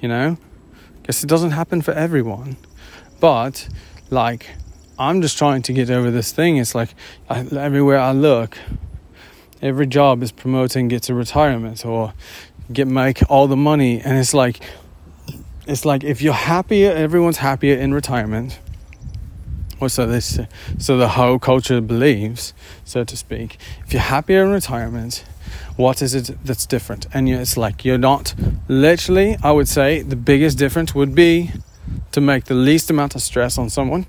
you know, guess it doesn't happen for everyone. But, like, I'm just trying to get over this thing. It's like I, everywhere I look, every job is promoting get to retirement or get make all the money, and it's like, it's like if you're happier, everyone's happier in retirement. or so this, so the whole culture believes, so to speak. If you're happier in retirement, what is it that's different? And it's like you're not literally. I would say the biggest difference would be to make the least amount of stress on someone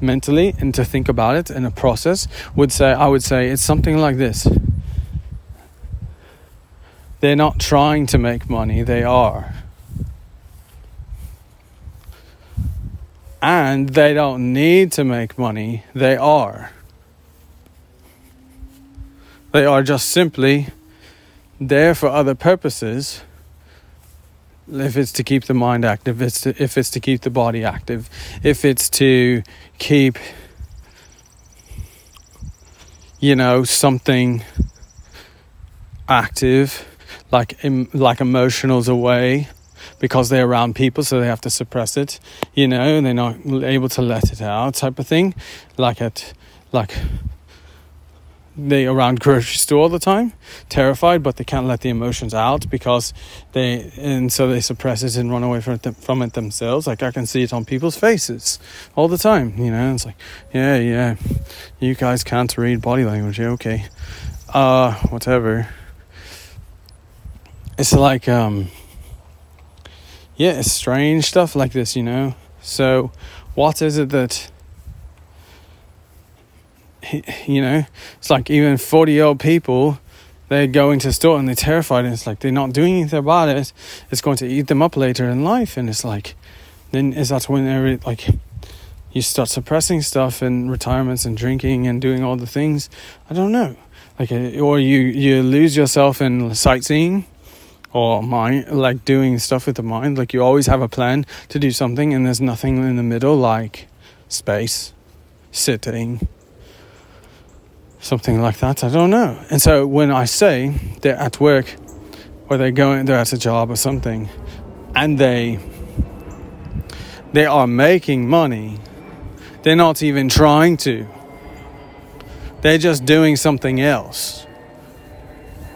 mentally and to think about it in a process would say I would say it's something like this. They're not trying to make money, they are. And they don't need to make money, they are. They are just simply there for other purposes if it's to keep the mind active, if it's to, if it's to keep the body active, if it's to keep, you know, something active, like like emotionals away, because they're around people, so they have to suppress it, you know, and they're not able to let it out, type of thing, like at like they around grocery store all the time, terrified, but they can't let the emotions out because they and so they suppress it and run away from it, from it themselves. Like I can see it on people's faces all the time. You know, it's like, yeah, yeah, you guys can't read body language. Yeah, okay, uh, whatever. It's like, um, yeah, it's strange stuff like this, you know. So, what is it that you know, it's like even 40 year old people, they go into a store and they're terrified and it's like they're not doing anything about it. It's going to eat them up later in life. And it's like, then is that when every, like, you start suppressing stuff and retirements and drinking and doing all the things? I don't know. Like, uh, or you, you lose yourself in sightseeing or mind, like doing stuff with the mind. Like, you always have a plan to do something and there's nothing in the middle, like space, sitting, something like that. I don't know. And so when I say they're at work or they're going, they're at a job or something, and they they are making money, they're not even trying to. They're just doing something else.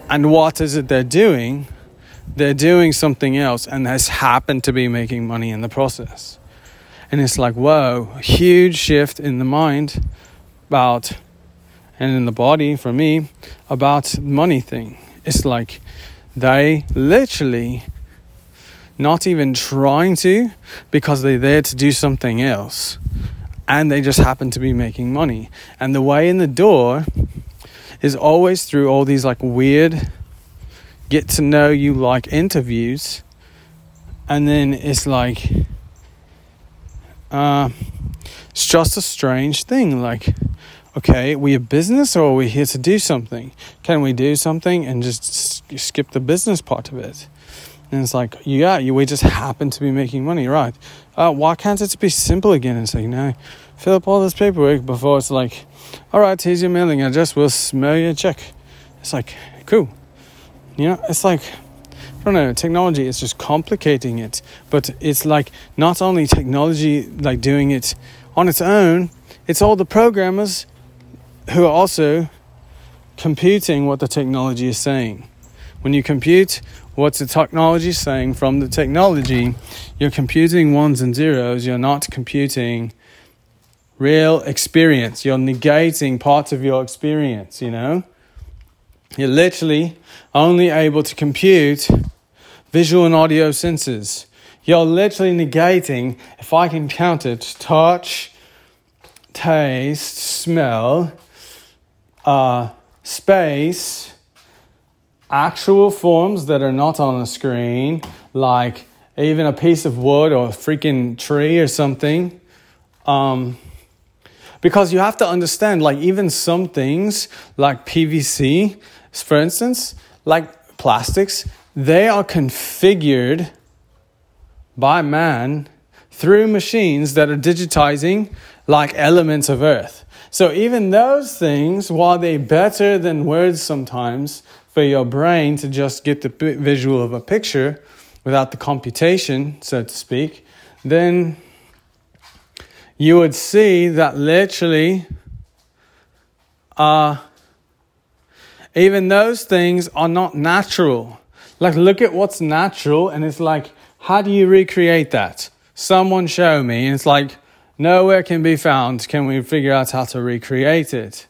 And what is it they're doing? They're doing something else and has happened to be making money in the process. And it's like, whoa, huge shift in the mind about and in the body for me about money thing. It's like they literally not even trying to because they're there to do something else and they just happen to be making money. And the way in the door is always through all these like weird get to know you like interviews and then it's like uh, it's just a strange thing like okay, we a business or are we here to do something? Can we do something and just skip the business part of it? And it's like, yeah, we just happen to be making money, right? Uh, why can't it be simple again and say, no, fill up all this paperwork before it's like, all right, here's your mailing address, we'll mail you a check. It's like, cool. You know, it's like, I don't know, technology is just complicating it, but it's like not only technology like doing it on its own, it's all the programmers who are also computing what the technology is saying. When you compute what the technology is saying from the technology, you're computing ones and zeros, you're not computing real experience. You're negating parts of your experience, you know? You're literally only able to compute visual and audio senses. You're literally negating, if I can count it, touch, taste, smell, uh, space actual forms that are not on the screen, like even a piece of wood or a freaking tree or something. Um, because you have to understand, like, even some things, like PVC, for instance, like plastics, they are configured by man through machines that are digitizing like elements of earth. So even those things, while they're better than words sometimes for your brain to just get the visual of a picture without the computation, so to speak, then you would see that literally uh, even those things are not natural. Like, look at what's natural, and it's like, how do you recreate that? Someone show me. And it's like, Nowhere can be found. Can we figure out how to recreate it?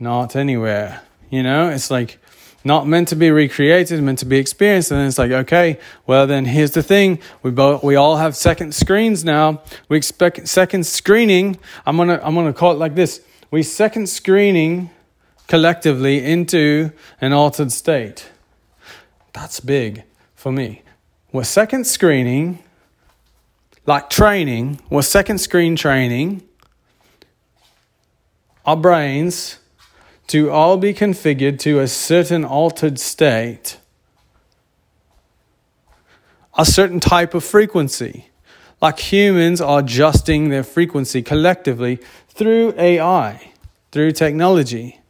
Not anywhere. You know, it's like not meant to be recreated, meant to be experienced. And it's like, okay, well then here's the thing: we both we all have second screens now. We expect second screening. I'm gonna I'm gonna call it like this: we second screening collectively into an altered state. That's big for me. We're second screening, like training. We're second screen training. Our brains to all be configured to a certain altered state, a certain type of frequency. Like humans are adjusting their frequency collectively through AI, through technology.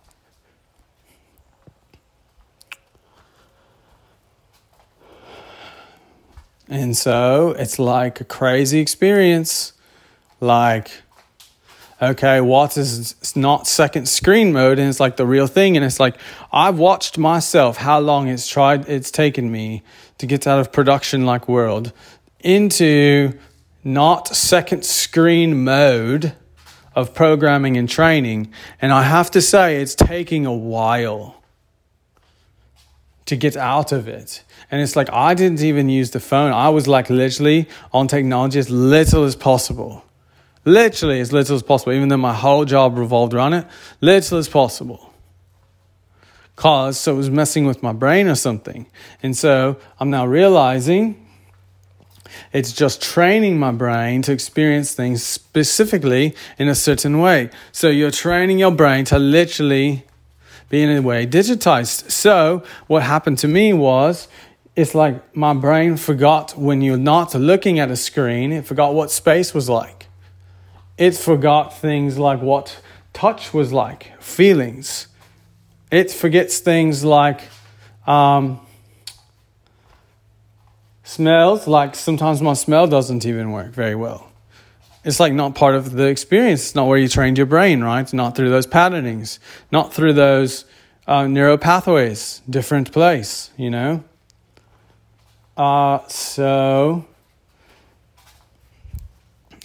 And so it's like a crazy experience. Like, okay, what is not second screen mode and it's like the real thing. And it's like, I've watched myself how long it's tried, it's taken me to get out of production like world into not second screen mode of programming and training. And I have to say, it's taking a while to get out of it. And it's like, I didn't even use the phone. I was like literally on technology as little as possible. Literally as little as possible, even though my whole job revolved around it, little as possible. Cause so it was messing with my brain or something. And so I'm now realizing it's just training my brain to experience things specifically in a certain way. So you're training your brain to literally be in a way digitized. So what happened to me was it's like my brain forgot when you're not looking at a screen, it forgot what space was like. It forgot things like what touch was like, feelings. It forgets things like um, smells, like sometimes my smell doesn't even work very well. It's like not part of the experience. It's not where you trained your brain, right? Not through those patternings, not through those uh, neural pathways, different place, you know? Uh, so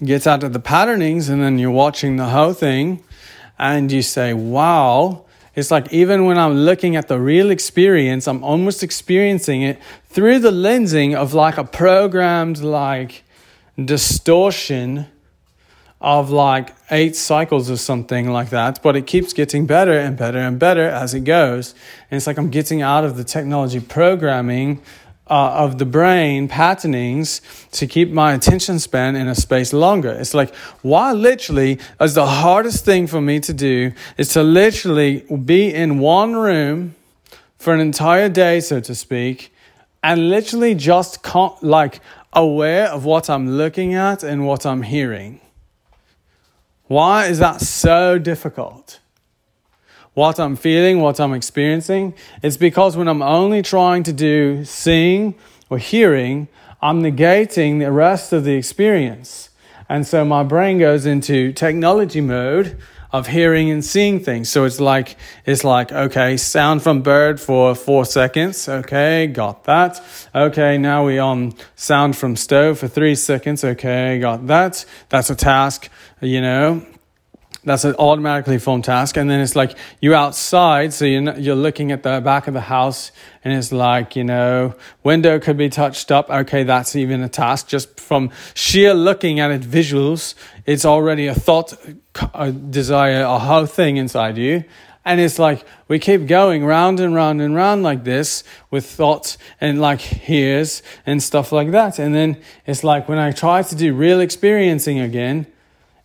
gets out of the patternings and then you're watching the whole thing and you say, wow, it's like even when I'm looking at the real experience, I'm almost experiencing it through the lensing of like a programmed like distortion of like eight cycles or something like that, but it keeps getting better and better and better as it goes. And it's like I'm getting out of the technology programming uh, of the brain patternings to keep my attention span in a space longer. It's like, why literally is the hardest thing for me to do is to literally be in one room for an entire day, so to speak, and literally just like aware of what I'm looking at and what I'm hearing. Why is that so difficult? what I'm feeling, what I'm experiencing. It's because when I'm only trying to do seeing or hearing, I'm negating the rest of the experience. And so my brain goes into technology mode of hearing and seeing things. So it's like it's like okay, sound from bird for four seconds. Okay, got that. Okay, now we on sound from stove for three seconds. Okay, got that. That's a task. You know, that's an automatically phone task. And then it's like you're outside, so you're, you're looking at the back of the house, and it's like, you know, window could be touched up. Okay, that's even a task. Just from sheer looking at it, visuals, it's already a thought, a desire, a whole thing inside you. And it's like we keep going round and round and round like this with thoughts and like hears and stuff like that. And then it's like when I try to do real experiencing again,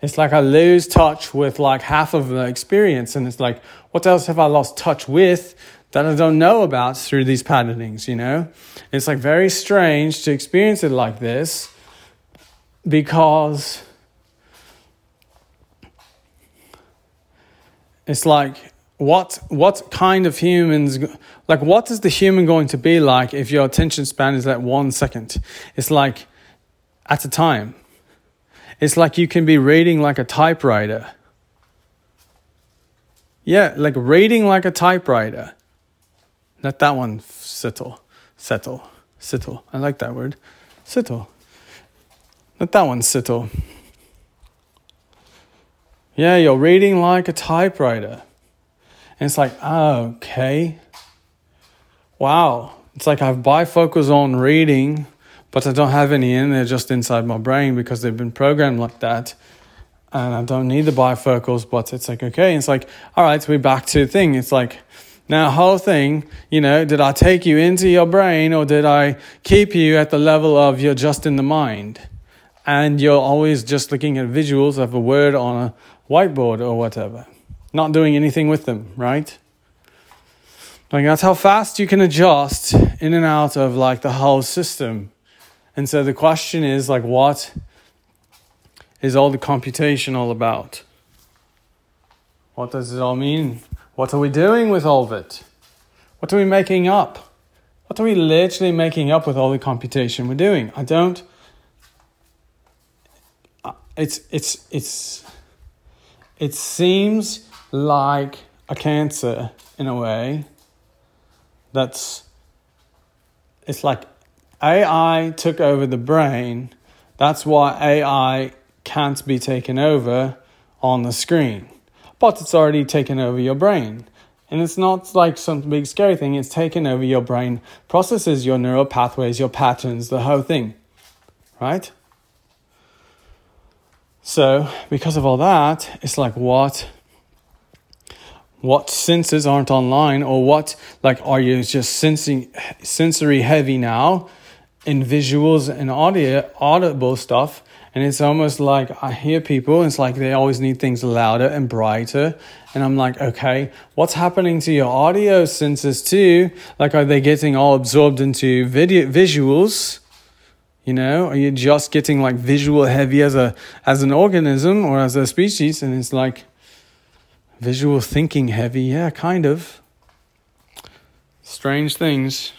it's like I lose touch with like half of the experience. And it's like, what else have I lost touch with that I don't know about through these patternings, you know? It's like very strange to experience it like this because it's like what what kind of humans like what is the human going to be like if your attention span is at one second it's like at a time it's like you can be reading like a typewriter. Yeah, like reading like a typewriter. Let that one settle, settle, settle. I like that word. Settle. Let that one settle. Yeah, you're reading like a typewriter. And it's like, oh, okay. Wow. It's like I have bifocals on reading, but I don't have any in there just inside my brain because they've been programmed like that. And I don't need the bifocals, but it's like, okay. It's like, all right, we're back to the thing. It's like, now, whole thing, you know, did I take you into your brain or did I keep you at the level of you're just in the mind? And you're always just looking at visuals of a word on a whiteboard or whatever, not doing anything with them, right? Like that's how fast you can adjust in and out of like the whole system. And so the question is like what is all the computation all about? What does it all mean? What are we doing with all of it? What are we making up? What are we literally making up with all the computation we're doing? I don't uh, it's it's it's it seems like a cancer in a way that's it's like AI took over the brain. That's why AI can't be taken over on the screen. But it's already taken over your brain. And it's not like some big scary thing, it's taken over your brain, processes your neural pathways, your patterns, the whole thing. Right? So, because of all that, it's like what what senses aren't online or what like are you just sensing sensory heavy now in visuals and audio audible stuff and it's almost like I hear people it's like they always need things louder and brighter and I'm like okay what's happening to your audio senses too like are they getting all absorbed into video visuals you know, are you just getting like visual heavy as a as an organism or as a species? And it's like visual thinking heavy. Yeah, kind of. Strange things.